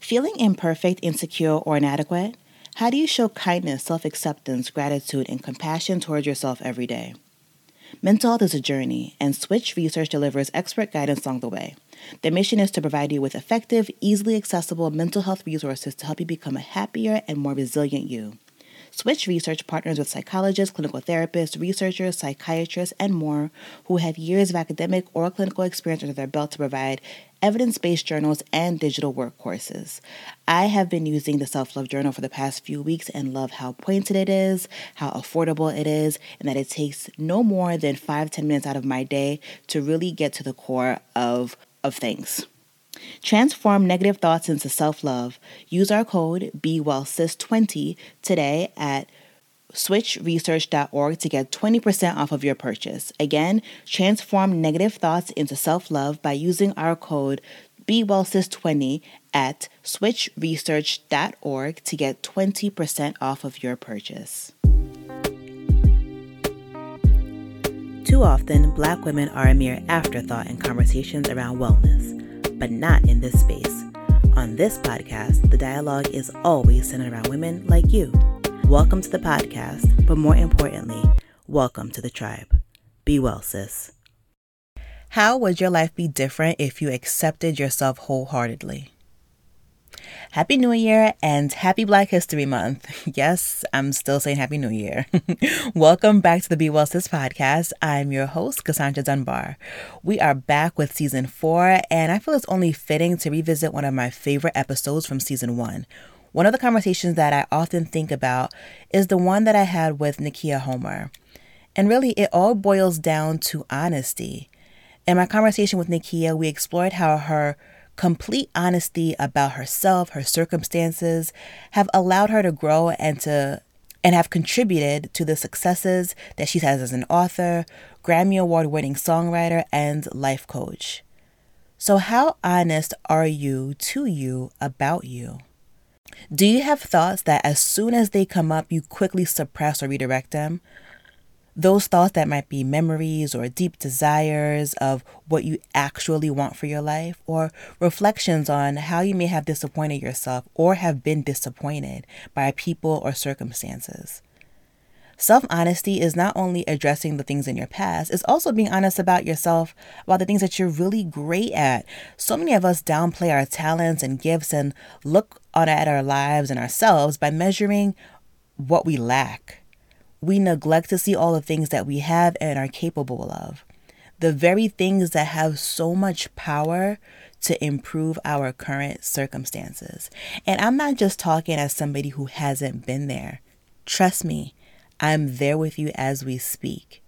Feeling imperfect, insecure, or inadequate? How do you show kindness, self acceptance, gratitude, and compassion towards yourself every day? Mental health is a journey, and Switch Research delivers expert guidance along the way. Their mission is to provide you with effective, easily accessible mental health resources to help you become a happier and more resilient you. Switch Research partners with psychologists, clinical therapists, researchers, psychiatrists, and more who have years of academic or clinical experience under their belt to provide evidence based journals and digital work courses. I have been using the Self Love Journal for the past few weeks and love how pointed it is, how affordable it is, and that it takes no more than five ten minutes out of my day to really get to the core of, of things. Transform negative thoughts into self love. Use our code BeWellSis20 today at switchresearch.org to get 20% off of your purchase. Again, transform negative thoughts into self love by using our code BeWellSis20 at switchresearch.org to get 20% off of your purchase. Too often, black women are a mere afterthought in conversations around wellness but not in this space. On this podcast, the dialogue is always centered around women like you. Welcome to the podcast, but more importantly, welcome to the tribe. Be well, sis. How would your life be different if you accepted yourself wholeheartedly? Happy New Year and Happy Black History Month. Yes, I'm still saying Happy New Year. Welcome back to the Be Well Sis podcast. I'm your host, Cassandra Dunbar. We are back with season four, and I feel it's only fitting to revisit one of my favorite episodes from season one. One of the conversations that I often think about is the one that I had with Nakeia Homer. And really, it all boils down to honesty. In my conversation with Nikia, we explored how her complete honesty about herself, her circumstances, have allowed her to grow and to and have contributed to the successes that she has as an author, Grammy Award winning songwriter, and life coach. So, how honest are you to you about you? Do you have thoughts that as soon as they come up, you quickly suppress or redirect them? those thoughts that might be memories or deep desires of what you actually want for your life, or reflections on how you may have disappointed yourself or have been disappointed by people or circumstances. Self honesty is not only addressing the things in your past, it's also being honest about yourself, about the things that you're really great at. So many of us downplay our talents and gifts and look at our lives and ourselves by measuring what we lack we neglect to see all the things that we have and are capable of. The very things that have so much power to improve our current circumstances. And I'm not just talking as somebody who hasn't been there. Trust me, I'm there with you as we speak.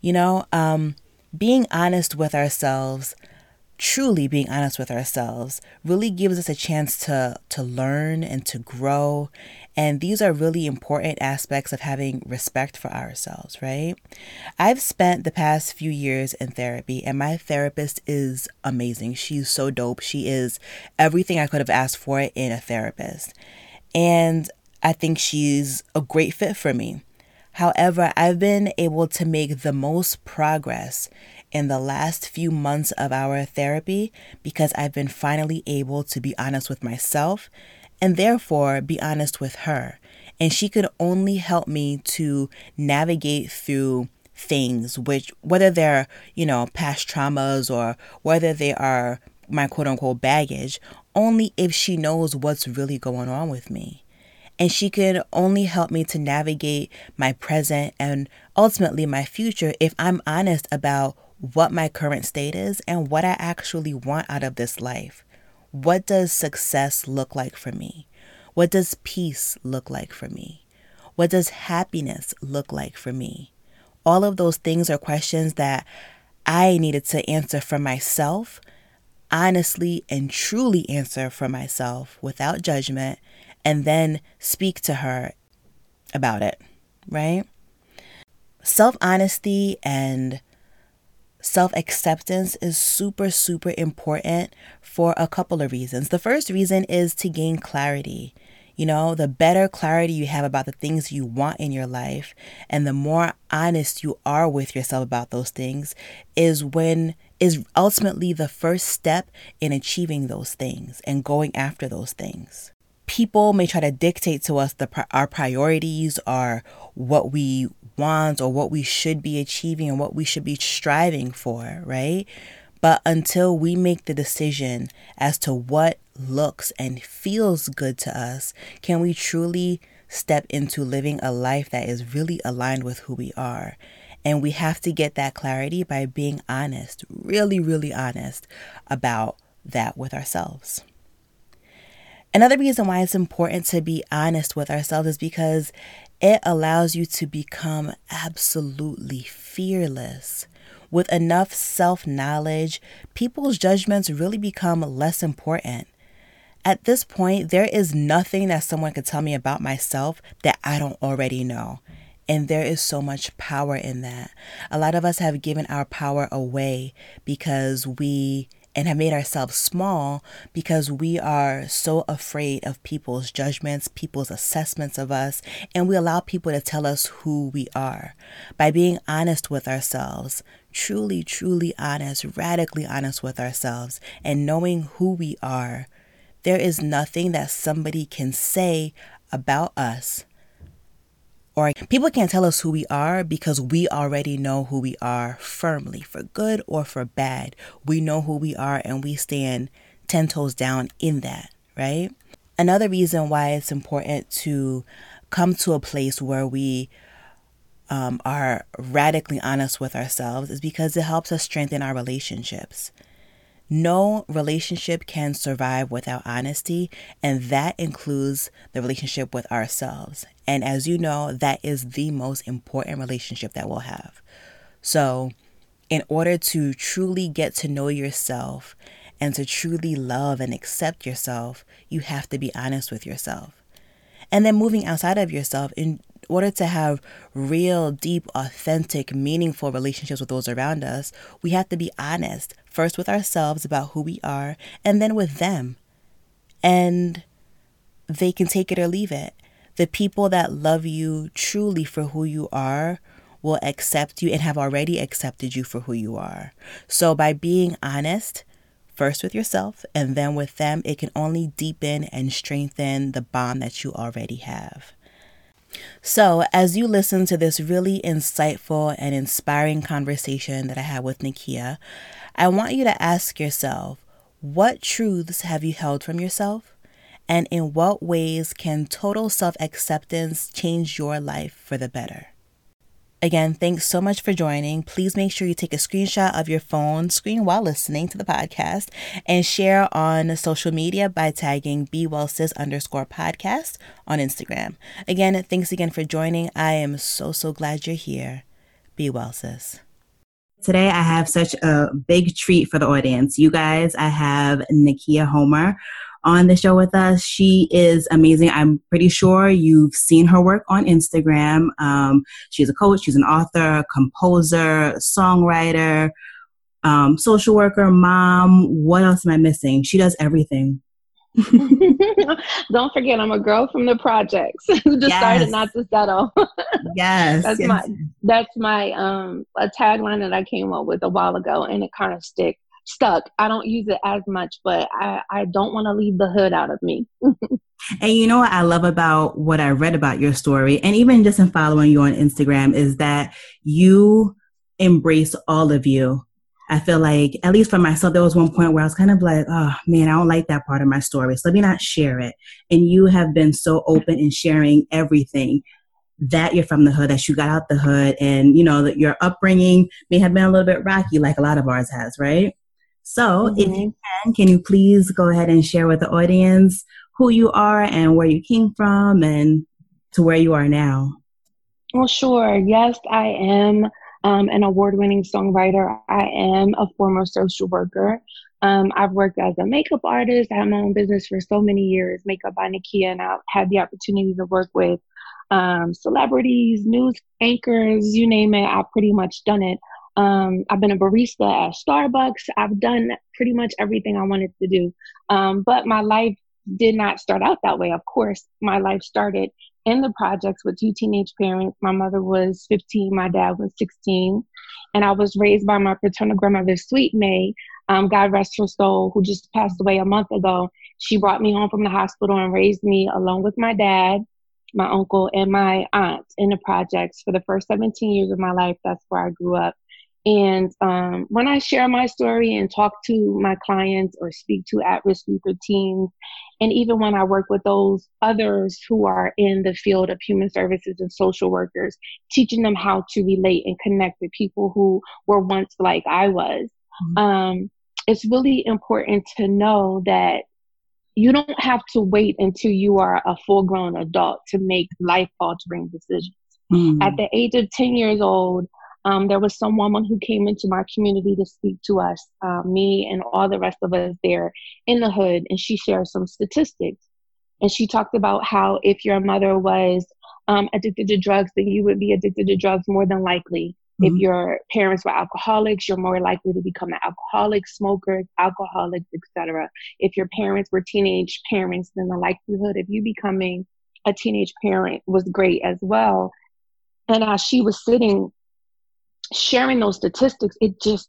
You know, um, being honest with ourselves, truly being honest with ourselves, really gives us a chance to to learn and to grow and these are really important aspects of having respect for ourselves, right? I've spent the past few years in therapy, and my therapist is amazing. She's so dope. She is everything I could have asked for in a therapist. And I think she's a great fit for me. However, I've been able to make the most progress in the last few months of our therapy because I've been finally able to be honest with myself and therefore be honest with her. And she could only help me to navigate through things, which, whether they're, you know, past traumas or whether they are my quote unquote baggage, only if she knows what's really going on with me. And she could only help me to navigate my present and ultimately my future if I'm honest about what my current state is and what I actually want out of this life. What does success look like for me? What does peace look like for me? What does happiness look like for me? All of those things are questions that I needed to answer for myself. honestly and truly answer for myself without judgment and then speak to her about it, right? Self honesty and self acceptance is super, super important for a couple of reasons. The first reason is to gain clarity. You know, the better clarity you have about the things you want in your life and the more honest you are with yourself about those things is when is ultimately the first step in achieving those things and going after those things. People may try to dictate to us the our priorities or what we want or what we should be achieving and what we should be striving for, right? But until we make the decision as to what looks and feels good to us, can we truly step into living a life that is really aligned with who we are? And we have to get that clarity by being honest, really, really honest about that with ourselves. Another reason why it's important to be honest with ourselves is because it allows you to become absolutely fearless. With enough self knowledge, people's judgments really become less important. At this point, there is nothing that someone could tell me about myself that I don't already know. And there is so much power in that. A lot of us have given our power away because we and have made ourselves small because we are so afraid of people's judgments, people's assessments of us, and we allow people to tell us who we are. By being honest with ourselves, truly, truly honest, radically honest with ourselves, and knowing who we are, there is nothing that somebody can say about us or people can't tell us who we are because we already know who we are firmly, for good or for bad. We know who we are and we stand 10 toes down in that, right? Another reason why it's important to come to a place where we um, are radically honest with ourselves is because it helps us strengthen our relationships. No relationship can survive without honesty, and that includes the relationship with ourselves. And as you know, that is the most important relationship that we'll have. So, in order to truly get to know yourself and to truly love and accept yourself, you have to be honest with yourself. And then moving outside of yourself, in order to have real, deep, authentic, meaningful relationships with those around us, we have to be honest first with ourselves about who we are, and then with them. And they can take it or leave it. The people that love you truly for who you are will accept you and have already accepted you for who you are. So, by being honest, first with yourself and then with them, it can only deepen and strengthen the bond that you already have. So, as you listen to this really insightful and inspiring conversation that I had with Nakeia, I want you to ask yourself what truths have you held from yourself? And in what ways can total self acceptance change your life for the better? Again, thanks so much for joining. Please make sure you take a screenshot of your phone screen while listening to the podcast and share on social media by tagging BeWellSis underscore podcast on Instagram. Again, thanks again for joining. I am so, so glad you're here. Be well, sis. Today, I have such a big treat for the audience. You guys, I have Nakeia Homer on the show with us. She is amazing. I'm pretty sure you've seen her work on Instagram. Um, she's a coach, she's an author, composer, songwriter, um, social worker, mom. What else am I missing? She does everything. Don't forget, I'm a girl from the projects who decided yes. not to settle. yes, that's yes. my that's my um a tagline that I came up with a while ago, and it kind of stick stuck. I don't use it as much, but I I don't want to leave the hood out of me. and you know what I love about what I read about your story, and even just in following you on Instagram, is that you embrace all of you I feel like, at least for myself, there was one point where I was kind of like, oh man, I don't like that part of my story. So let me not share it. And you have been so open in sharing everything that you're from the hood, that you got out the hood, and you know that your upbringing may have been a little bit rocky, like a lot of ours has, right? So, mm-hmm. if you mm-hmm. can, can you please go ahead and share with the audience who you are and where you came from and to where you are now? Well, sure. Yes, I am um, an award winning songwriter. I am a former social worker. Um, I've worked as a makeup artist. I have my own business for so many years, Makeup by Nakeia, and I've had the opportunity to work with um, celebrities, news anchors, you name it. I've pretty much done it. Um, I've been a barista at Starbucks. I've done pretty much everything I wanted to do. Um, but my life did not start out that way. Of course, my life started in the projects with two teenage parents. My mother was 15, my dad was 16, and I was raised by my paternal grandmother, Sweet May. Um, God rest her soul, who just passed away a month ago. She brought me home from the hospital and raised me along with my dad, my uncle, and my aunt in the projects for the first 17 years of my life. That's where I grew up. And um, when I share my story and talk to my clients or speak to at risk youth or teens, and even when I work with those others who are in the field of human services and social workers, teaching them how to relate and connect with people who were once like I was, mm-hmm. um, it's really important to know that you don't have to wait until you are a full grown adult to make life altering decisions. Mm-hmm. At the age of 10 years old, um, there was some woman who came into my community to speak to us, uh, me and all the rest of us there in the hood, and she shared some statistics. And she talked about how if your mother was um, addicted to drugs, then you would be addicted to drugs more than likely. Mm-hmm. If your parents were alcoholics, you're more likely to become an alcoholic, smokers, alcoholics, etc. If your parents were teenage parents, then the likelihood of you becoming a teenage parent was great as well. And as she was sitting sharing those statistics, it just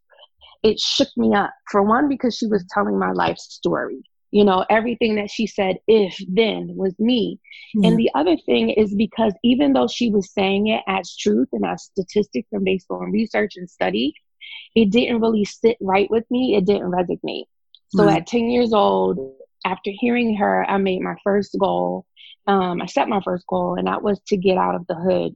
it shook me up. For one, because she was telling my life story. You know, everything that she said, if then, was me. Mm-hmm. And the other thing is because even though she was saying it as truth and as statistics and based on research and study, it didn't really sit right with me. It didn't resonate. So mm-hmm. at 10 years old, after hearing her, I made my first goal. Um, I set my first goal, and that was to get out of the hood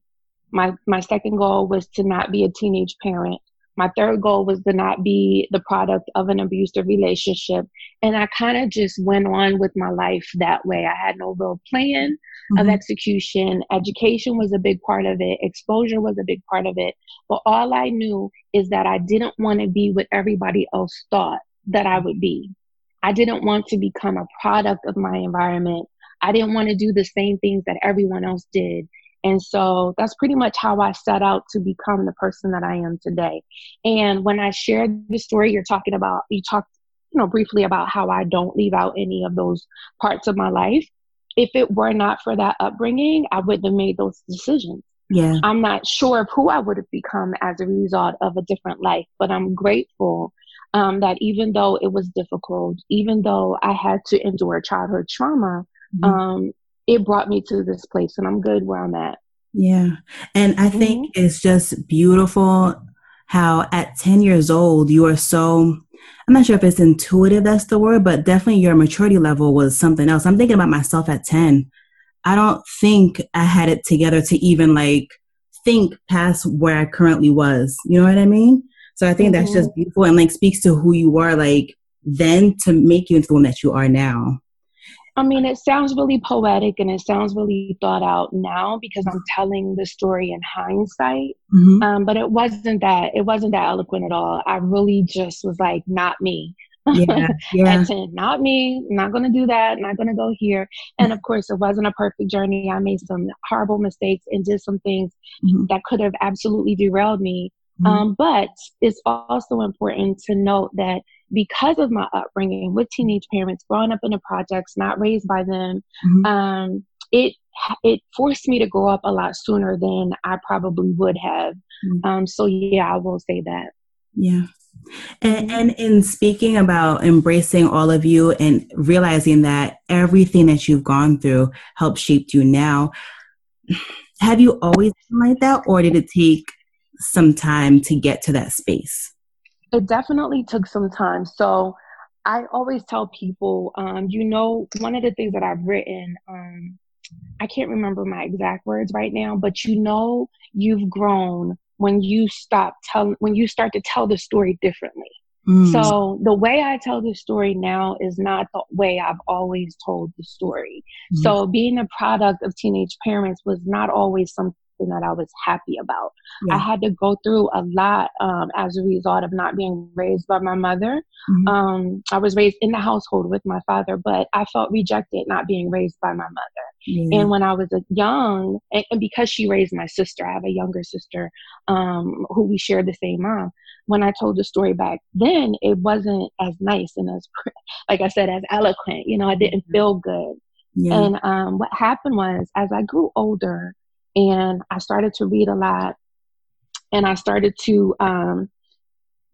my my second goal was to not be a teenage parent. My third goal was to not be the product of an abusive relationship. And I kind of just went on with my life that way. I had no real plan mm-hmm. of execution. Education was a big part of it. Exposure was a big part of it. But all I knew is that I didn't want to be what everybody else thought that I would be. I didn't want to become a product of my environment. I didn't want to do the same things that everyone else did. And so that's pretty much how I set out to become the person that I am today. And when I shared the story you're talking about, you talked, you know, briefly about how I don't leave out any of those parts of my life. If it were not for that upbringing, I wouldn't have made those decisions. Yeah. I'm not sure of who I would have become as a result of a different life, but I'm grateful um, that even though it was difficult, even though I had to endure childhood trauma, mm-hmm. um, it brought me to this place and I'm good where I'm at. Yeah. And I think mm-hmm. it's just beautiful how at 10 years old you are so I'm not sure if it's intuitive that's the word, but definitely your maturity level was something else. I'm thinking about myself at 10. I don't think I had it together to even like think past where I currently was. You know what I mean? So I think mm-hmm. that's just beautiful and like speaks to who you were like then to make you into the one that you are now. I mean, it sounds really poetic and it sounds really thought out now because I'm telling the story in hindsight. Mm-hmm. Um, but it wasn't that. It wasn't that eloquent at all. I really just was like, not me. Yeah, yeah. not me. Not gonna do that. Not gonna go here. And of course, it wasn't a perfect journey. I made some horrible mistakes and did some things mm-hmm. that could have absolutely derailed me. Mm-hmm. Um, but it's also important to note that because of my upbringing with teenage parents, growing up in the projects, not raised by them, mm-hmm. um, it it forced me to grow up a lot sooner than I probably would have. Mm-hmm. Um, so yeah, I will say that. Yeah. And, mm-hmm. and in speaking about embracing all of you and realizing that everything that you've gone through helped shape you now, have you always been like that, or did it take some time to get to that space? It definitely took some time. So I always tell people, um, you know, one of the things that I've written, um, I can't remember my exact words right now, but you know, you've grown when you stop telling, when you start to tell the story differently. Mm. So the way I tell the story now is not the way I've always told the story. Mm. So being a product of teenage parents was not always something something that I was happy about. Yeah. I had to go through a lot um, as a result of not being raised by my mother. Mm-hmm. Um, I was raised in the household with my father, but I felt rejected not being raised by my mother. Mm-hmm. And when I was young, and, and, because she raised my sister, I have a younger sister um, who we share the same mom. When I told the story back then, it wasn't as nice and as, like I said, as eloquent. You know, I didn't mm-hmm. feel good. Yeah. And um, what happened was, as I grew older and I started to read a lot, and I started to um,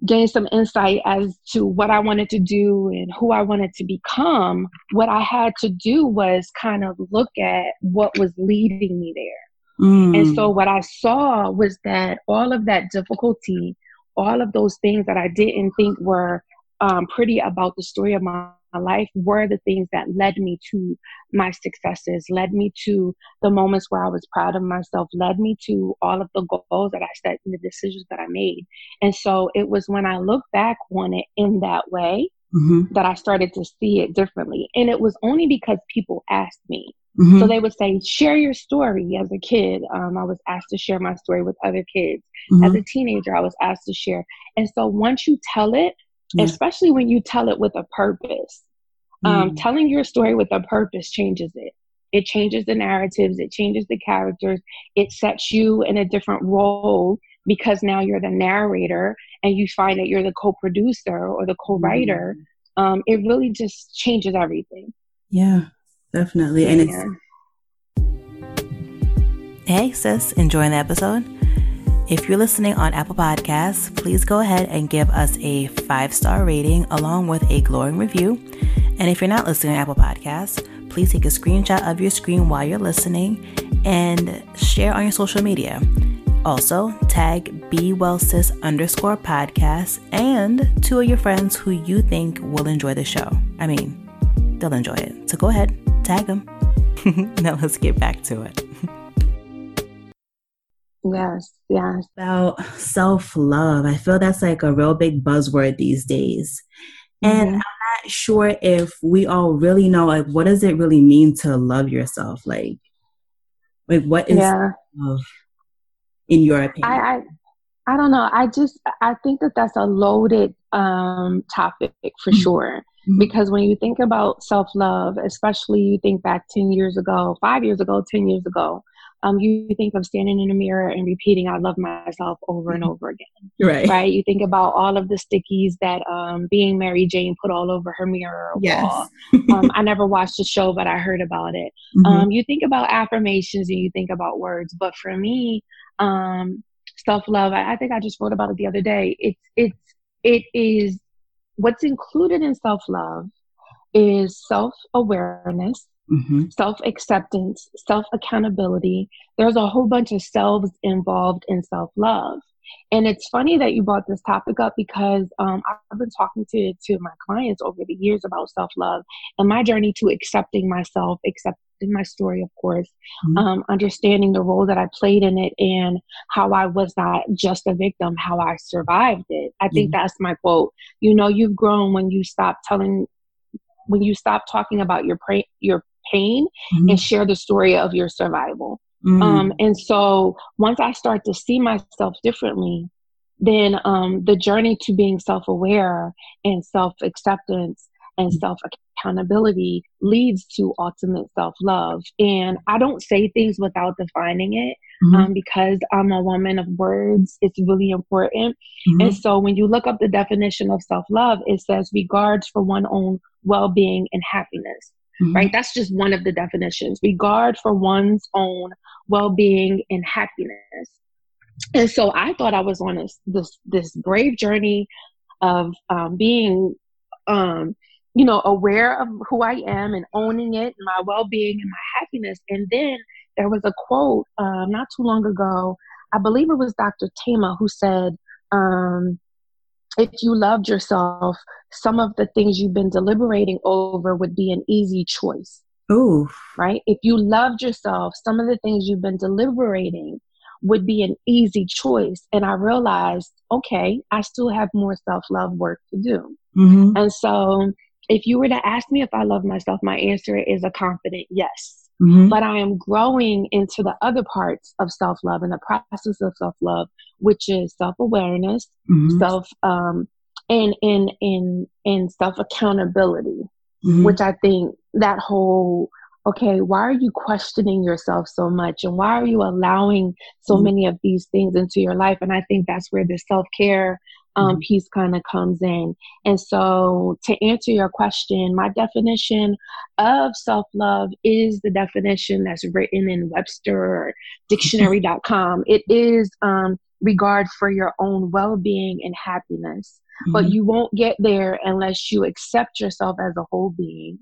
gain some insight as to what I wanted to do and who I wanted to become, what I had to do was kind of look at what was leading me there. Mm. And so what I saw was that all of that difficulty, all of those things that I didn't think were um, pretty about the story of my my life were the things that led me to my successes, led me to the moments where I was proud of myself, led me to all of the goals that I set and the decisions that I made. And so it was when I look back on it in that way mm-hmm. that I started to see it differently. And it was only because people asked me. Mm-hmm. So they would say, share your story as a kid. Um, I was asked to share my story with other kids. Mm-hmm. As a teenager, I was asked to share. And so once you tell it, yeah. especially when you tell it with a purpose. Um, mm. telling your story with a purpose changes it. It changes the narratives, it changes the characters, it sets you in a different role because now you're the narrator and you find that you're the co producer or the co writer. Mm. Um, it really just changes everything. Yeah, definitely. Yeah. And it's. Hey, sis, enjoying the episode? If you're listening on Apple Podcasts, please go ahead and give us a five star rating along with a glowing review. And if you're not listening on Apple Podcasts, please take a screenshot of your screen while you're listening and share on your social media. Also, tag Be Well Sis underscore podcast and two of your friends who you think will enjoy the show. I mean, they'll enjoy it. So go ahead, tag them. now let's get back to it. Yes, yes. About self love. I feel that's like a real big buzzword these days. And mm-hmm. I'm not sure if we all really know like what does it really mean to love yourself? Like like what is yeah. love in your opinion? I, I I don't know. I just I think that that's a loaded um topic for mm-hmm. sure. Mm-hmm. Because when you think about self love, especially you think back 10 years ago, five years ago, 10 years ago, um, you think of standing in a mirror and repeating "I love myself" over and mm-hmm. over again. Right. Right. You think about all of the stickies that um, being Mary Jane put all over her mirror. Yes. um, I never watched the show, but I heard about it. Mm-hmm. Um, you think about affirmations and you think about words, but for me, um, self love. I, I think I just wrote about it the other day. It's it's it is what's included in self love is self awareness mm-hmm. self acceptance, self accountability. There's a whole bunch of selves involved in self love. And it's funny that you brought this topic up because um, I've been talking to, to my clients over the years about self love and my journey to accepting myself, accepting my story, of course, mm-hmm. um, understanding the role that I played in it and how I was not just a victim, how I survived it. I think mm-hmm. that's my quote. You know, you've grown when you stop telling, when you stop talking about your pra- your pain mm-hmm. and share the story of your survival. Mm-hmm. Um, and so once I start to see myself differently, then um, the journey to being self aware and self acceptance and mm-hmm. self accountability leads to ultimate self love. And I don't say things without defining it mm-hmm. um, because I'm a woman of words. It's really important. Mm-hmm. And so when you look up the definition of self love, it says regards for one's own well being and happiness mm-hmm. right? That's just one of the definitions regard for one's own well being and happiness. And so I thought I was on this, this, this brave journey of um, being, um, you know, aware of who I am and owning it, my well being and my happiness. And then there was a quote um, not too long ago. I believe it was Dr. Thema who said, um, if you loved yourself, some of the things you've been deliberating over would be an easy choice. Ooh. Right? If you loved yourself, some of the things you've been deliberating would be an easy choice. And I realized, okay, I still have more self love work to do. Mm-hmm. And so, if you were to ask me if I love myself, my answer is a confident yes. Mm-hmm. But I am growing into the other parts of self love and the process of self love, which is self awareness, mm-hmm. self um, and in in in self accountability, mm-hmm. which I think that whole okay, why are you questioning yourself so much? And why are you allowing so mm-hmm. many of these things into your life? And I think that's where the self care um, piece kind of comes in. And so, to answer your question, my definition of self love is the definition that's written in Webster dictionary.com. it is um, regard for your own well being and happiness. Mm-hmm. But you won't get there unless you accept yourself as a whole being.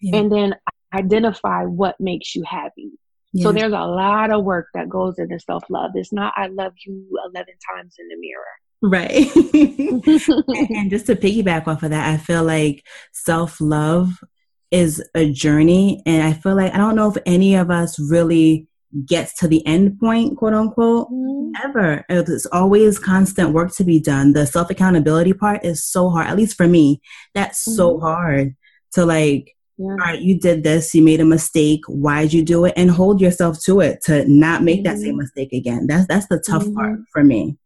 Yeah. And then identify what makes you happy. Yeah. So there's a lot of work that goes into self love. It's not I love you 11 times in the mirror. Right. and just to piggyback off of that, I feel like self love is a journey. And I feel like I don't know if any of us really gets to the end point, quote unquote, mm-hmm. ever. It's always constant work to be done. The self accountability part is so hard, at least for me. That's mm-hmm. so hard to like yeah. all right, you did this, you made a mistake. Why'd you do it? And hold yourself to it to not make mm-hmm. that same mm-hmm. mistake again. That's that's the tough mm-hmm. part for me.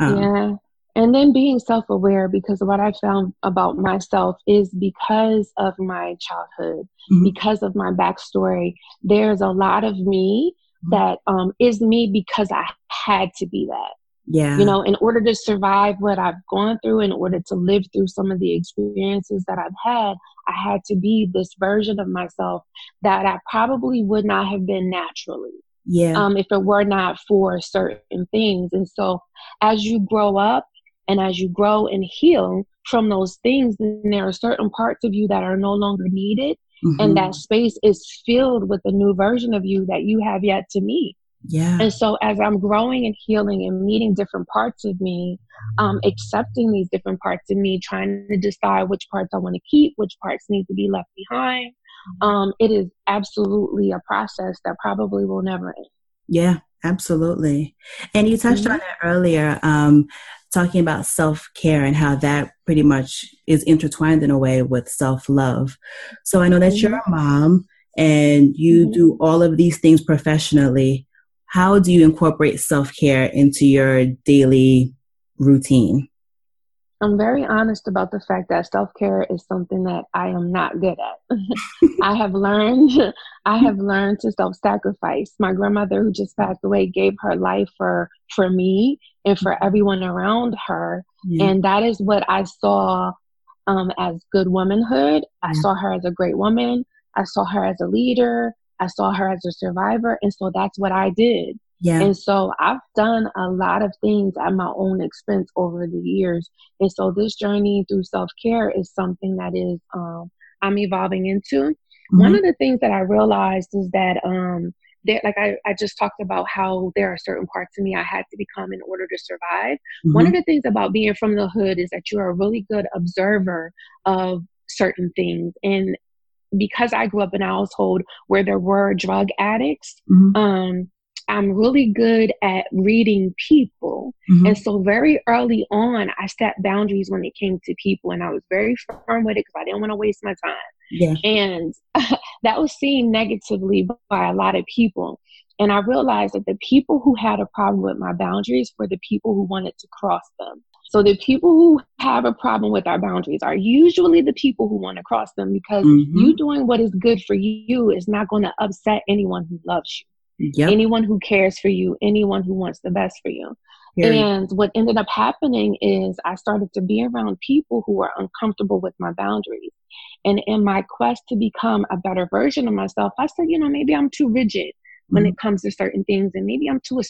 Um, yeah. And then being self aware because what I found about myself is because of my childhood, mm-hmm. because of my backstory, there's a lot of me mm-hmm. that um, is me because I had to be that. Yeah. You know, in order to survive what I've gone through, in order to live through some of the experiences that I've had, I had to be this version of myself that I probably would not have been naturally. Yeah. Um, if it were not for certain things. And so as you grow up and as you grow and heal from those things, then there are certain parts of you that are no longer needed. Mm-hmm. And that space is filled with a new version of you that you have yet to meet. Yeah. And so as I'm growing and healing and meeting different parts of me, um, accepting these different parts of me, trying to decide which parts I want to keep, which parts need to be left behind. Mm-hmm. Um, it is absolutely a process that probably will never end. Yeah, absolutely. And you touched mm-hmm. on it earlier, um, talking about self care and how that pretty much is intertwined in a way with self love. So I know that mm-hmm. you're a mom and you mm-hmm. do all of these things professionally how do you incorporate self care into your daily routine? I'm very honest about the fact that self care is something that I am not good at. I have learned, I have learned to self sacrifice. My grandmother, who just passed away, gave her life for for me and for everyone around her, yeah. and that is what I saw um, as good womanhood. I yeah. saw her as a great woman. I saw her as a leader. I saw her as a survivor. And so that's what I did. Yeah. And so I've done a lot of things at my own expense over the years. And so this journey through self care is something that is um, I'm evolving into. Mm-hmm. One of the things that I realized is that um, there, like I, I just talked about how there are certain parts of me I had to become in order to survive. Mm-hmm. One of the things about being from the hood is that you're a really good observer of certain things. And because I grew up in a household where there were drug addicts, mm-hmm. um, I'm really good at reading people. Mm-hmm. And so very early on, I set boundaries when it came to people and I was very firm with it because I didn't want to waste my time. Yeah. And that was seen negatively by a lot of people. And I realized that the people who had a problem with my boundaries were the people who wanted to cross them. So the people who have a problem with our boundaries are usually the people who want to cross them because mm-hmm. you doing what is good for you is not going to upset anyone who loves you. Yep. Anyone who cares for you, anyone who wants the best for you. And what ended up happening is I started to be around people who were uncomfortable with my boundaries. And in my quest to become a better version of myself, I said, you know, maybe I'm too rigid mm-hmm. when it comes to certain things. And maybe I'm too,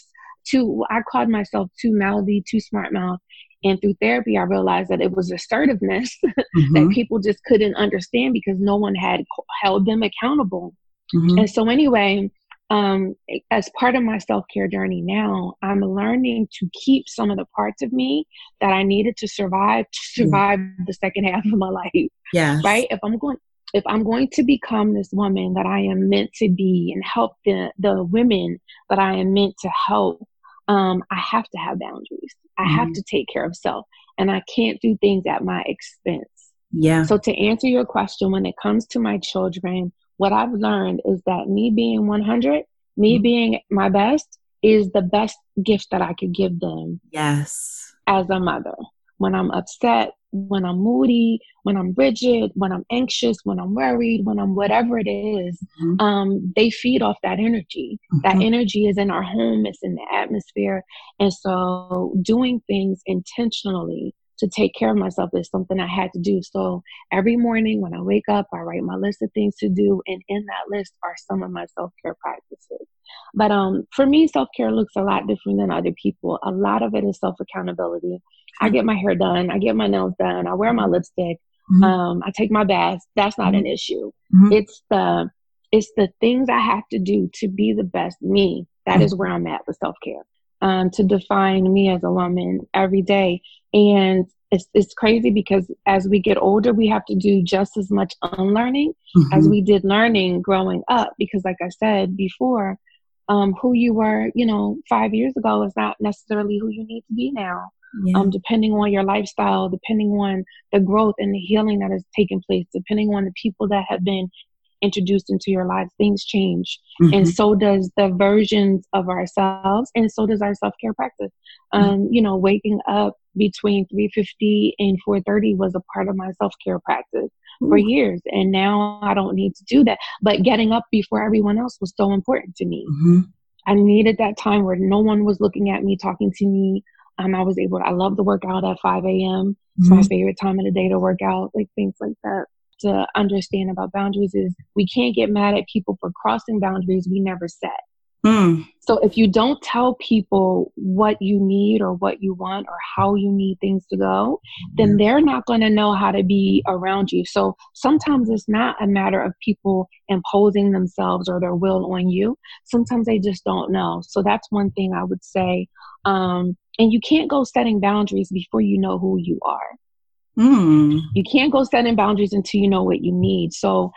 too, I called myself too mouthy, too smart mouth. And through therapy, I realized that it was assertiveness mm-hmm. that people just couldn't understand because no one had held them accountable. Mm-hmm. And so, anyway, um, as part of my self care journey now, I'm learning to keep some of the parts of me that I needed to survive to survive mm-hmm. the second half of my life. Yeah. Right. If I'm going, if I'm going to become this woman that I am meant to be and help the the women that I am meant to help, um, I have to have boundaries. I mm-hmm. have to take care of self, and I can't do things at my expense. Yeah. So to answer your question, when it comes to my children, what I've learned is that me being 100, me mm-hmm. being my best is the best gift that I could give them. Yes. As a mother. When I'm upset, when I'm moody, when I'm rigid, when I'm anxious, when I'm worried, when I'm whatever it is, mm-hmm. um, they feed off that energy. Mm-hmm. That energy is in our home, it's in the atmosphere. And so doing things intentionally to take care of myself is something I had to do. So every morning when I wake up, I write my list of things to do, and in that list are some of my self care practices. But um, for me, self care looks a lot different than other people. A lot of it is self accountability. I get my hair done, I get my nails done, I wear my lipstick, mm-hmm. um, I take my bath. That's not mm-hmm. an issue. Mm-hmm. It's the it's the things I have to do to be the best me. That mm-hmm. is where I'm at with self care um, to define me as a woman every day. And it's, it's crazy because as we get older, we have to do just as much unlearning mm-hmm. as we did learning growing up. Because, like I said before, um, who you were, you know, five years ago is not necessarily who you need to be now. Yeah. Um, depending on your lifestyle, depending on the growth and the healing that has taken place, depending on the people that have been introduced into your lives, things change. Mm-hmm. And so does the versions of ourselves, and so does our self care practice. Mm-hmm. Um, you know, waking up between 3.50 and 4.30 was a part of my self care practice Ooh. for years. And now I don't need to do that. But getting up before everyone else was so important to me. Mm-hmm. I needed that time where no one was looking at me, talking to me. Um, I was able to, I love to work out at 5 a.m. It's my mm-hmm. favorite time of the day to work out, like things like that to understand about boundaries is we can't get mad at people for crossing boundaries we never set. Mm. So if you don't tell people what you need or what you want or how you need things to go, then they're not going to know how to be around you. So sometimes it's not a matter of people imposing themselves or their will on you. Sometimes they just don't know. So that's one thing I would say. Um, and you can't go setting boundaries before you know who you are. Mm. You can't go setting boundaries until you know what you need. So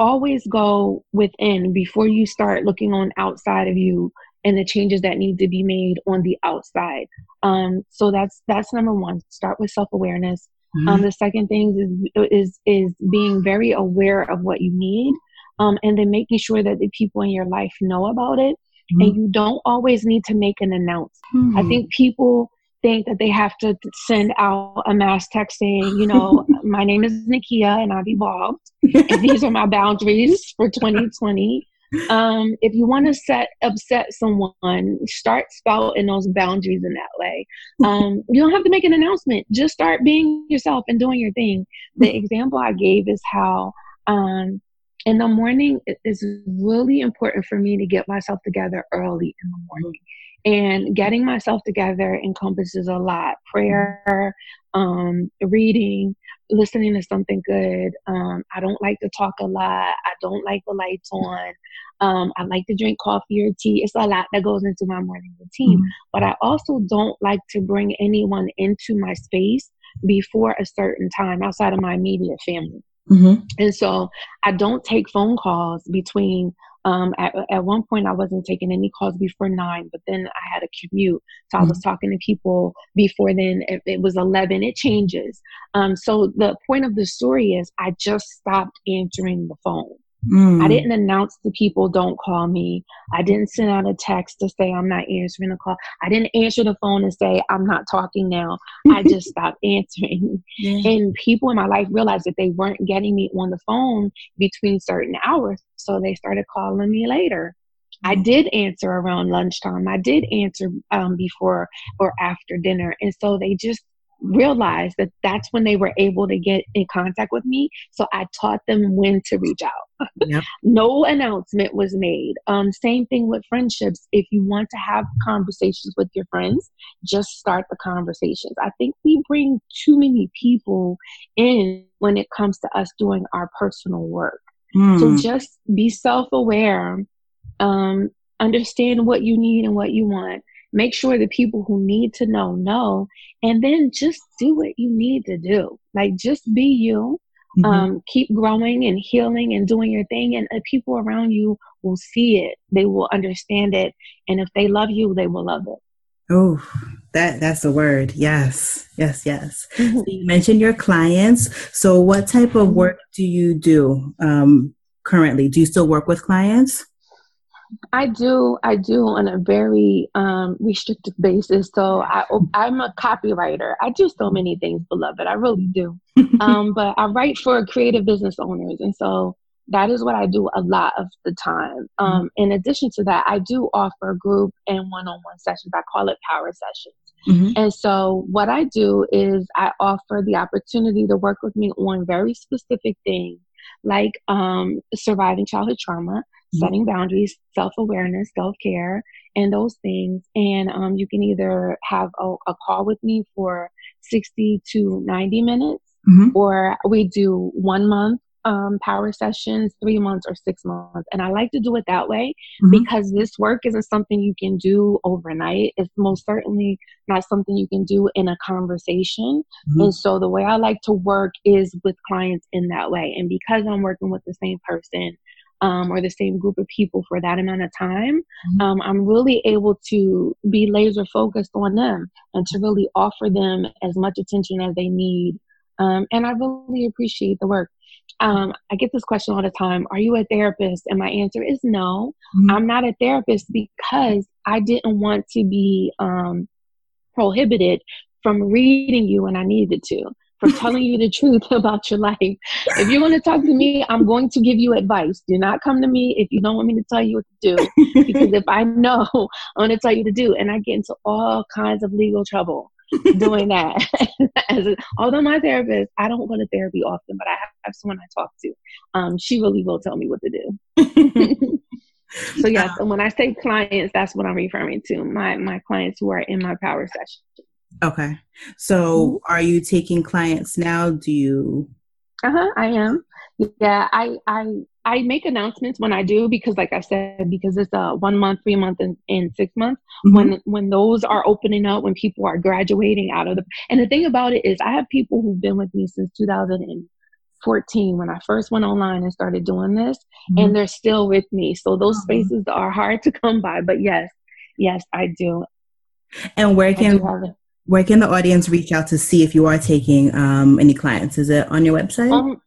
always go within before you start looking on outside of you and the changes that need to be made on the outside. Um, so that's that's number one. Start with self awareness. Mm-hmm. Um, the second thing is is is being very aware of what you need, um, and then making sure that the people in your life know about it. Mm-hmm. And you don't always need to make an announcement. Mm-hmm. I think people think that they have to send out a mass text saying, you know, my name is Nakeia and I've evolved. and these are my boundaries for 2020. Um, if you want to set upset someone, start spouting those boundaries in that way. Um, you don't have to make an announcement. Just start being yourself and doing your thing. The example I gave is how um, in the morning it is really important for me to get myself together early in the morning. And getting myself together encompasses a lot prayer, um, reading, listening to something good. Um, I don't like to talk a lot. I don't like the lights on. Um, I like to drink coffee or tea. It's a lot that goes into my morning routine. Mm-hmm. But I also don't like to bring anyone into my space before a certain time outside of my immediate family. Mm-hmm. And so I don't take phone calls between um, at, at one point, I wasn't taking any calls before nine, but then I had a commute. So mm-hmm. I was mm-hmm. talking to people before then. It, it was 11. It changes. Um, so the point of the story is I just stopped answering the phone. Mm. I didn't announce to people, don't call me. I didn't send out a text to say I'm not answering the call. I didn't answer the phone and say I'm not talking now. I just stopped answering. Yeah. And people in my life realized that they weren't getting me on the phone between certain hours. So they started calling me later. I mm. did answer around lunchtime. I did answer um, before or after dinner. And so they just realized that that's when they were able to get in contact with me. So I taught them when to reach out. Yep. no announcement was made. Um, same thing with friendships. If you want to have conversations with your friends, just start the conversations. I think we bring too many people in when it comes to us doing our personal work. Mm. So just be self aware, um, understand what you need and what you want make sure the people who need to know know and then just do what you need to do like just be you mm-hmm. um, keep growing and healing and doing your thing and uh, people around you will see it they will understand it and if they love you they will love it Oh, that that's the word. Yes, yes, yes. Mm-hmm. So you mentioned your clients. So, what type of mm-hmm. work do you do? Um, currently? Do you still work with clients? I do. I do on a very um, restricted basis. So I, I'm a copywriter. I do so many things, beloved. I really do. um, but I write for creative business owners, and so that is what I do a lot of the time. Um, mm-hmm. In addition to that, I do offer group and one-on-one sessions. I call it power sessions. Mm-hmm. And so what I do is I offer the opportunity to work with me on very specific things like um, surviving childhood trauma. Setting boundaries, self awareness, self care, and those things. And um, you can either have a, a, call with me for 60 to 90 minutes, mm-hmm. or we do one month um, power sessions, three months or six months. And I like to do it that way mm-hmm. because this work isn't something you can do overnight. It's most certainly not something you can do in a conversation. Mm-hmm. And so the way I like to work is with clients in that way. And because I'm working with the same person um, or the same group of people for that amount of time, mm-hmm. um, I'm really able to be laser focused on them and to really offer them as much attention as they need. Um, and I really appreciate the work. Um, I get this question all the time Are you a therapist? And my answer is no. Mm-hmm. I'm not a therapist because I didn't want to be um, prohibited from reading you when I needed to for telling you the truth about your life. If you want to talk to me, I'm going to give you advice. Do not come to me if you don't want me to tell you what to do. Because if I know, I'm going to tell you to do. And I get into all kinds of legal trouble doing that. As a, although my therapist, I don't go to therapy often, but I have someone I talk to. Um, she really will tell me what to do. so yes, um, when I say clients, that's what I'm referring to. My my clients who are in my power session. Okay. So mm-hmm. are you taking clients now? Do you Uh-huh, I am. Yeah, I I I make announcements when I do because like I said, because it's a one month, three month and, and six months. Mm-hmm. When when those are opening up, when people are graduating out of the and the thing about it is I have people who've been with me since 2014 when I first went online and started doing this mm-hmm. and they're still with me. So those mm-hmm. spaces are hard to come by. But yes, yes, I do. And where can where can the audience reach out to see if you are taking um, any clients? Is it on your website? Um,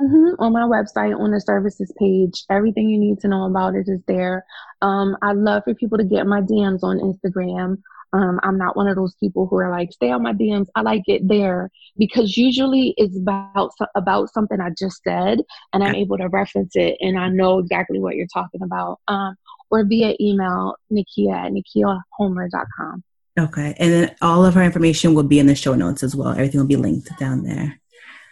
mm-hmm, on my website, on the services page, everything you need to know about it is there. Um, I love for people to get my DMs on Instagram. Um, I'm not one of those people who are like, stay on my DMs. I like it there because usually it's about about something I just said, and I'm able to reference it, and I know exactly what you're talking about. Um, or via email, Nakeia at nakeiahomer.com. Okay. And then all of her information will be in the show notes as well. Everything will be linked down there.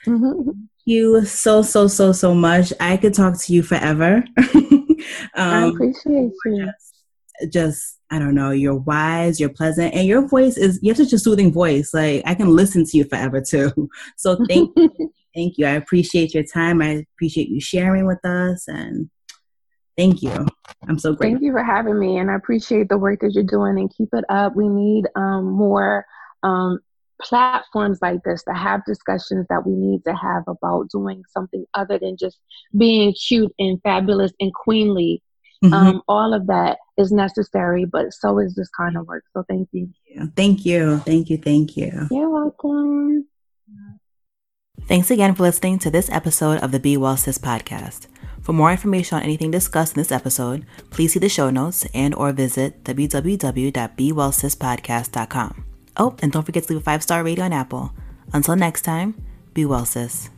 Mm-hmm. Thank you so, so, so, so much. I could talk to you forever. um, I appreciate you. Just, just, I don't know, you're wise, you're pleasant, and your voice is, you have such a soothing voice. Like, I can listen to you forever too. So thank you. Thank you. I appreciate your time. I appreciate you sharing with us and Thank you. I'm so grateful. Thank you for having me, and I appreciate the work that you're doing. And keep it up. We need um, more um, platforms like this to have discussions that we need to have about doing something other than just being cute and fabulous and queenly. Mm-hmm. Um, all of that is necessary, but so is this kind of work. So thank you. Thank you. Thank you. Thank you. You're welcome. Thanks again for listening to this episode of the Be Well Sis podcast. For more information on anything discussed in this episode, please see the show notes and or visit www.bewellsispodcast.com. Oh, and don't forget to leave a five-star rating on Apple. Until next time, be well, sis.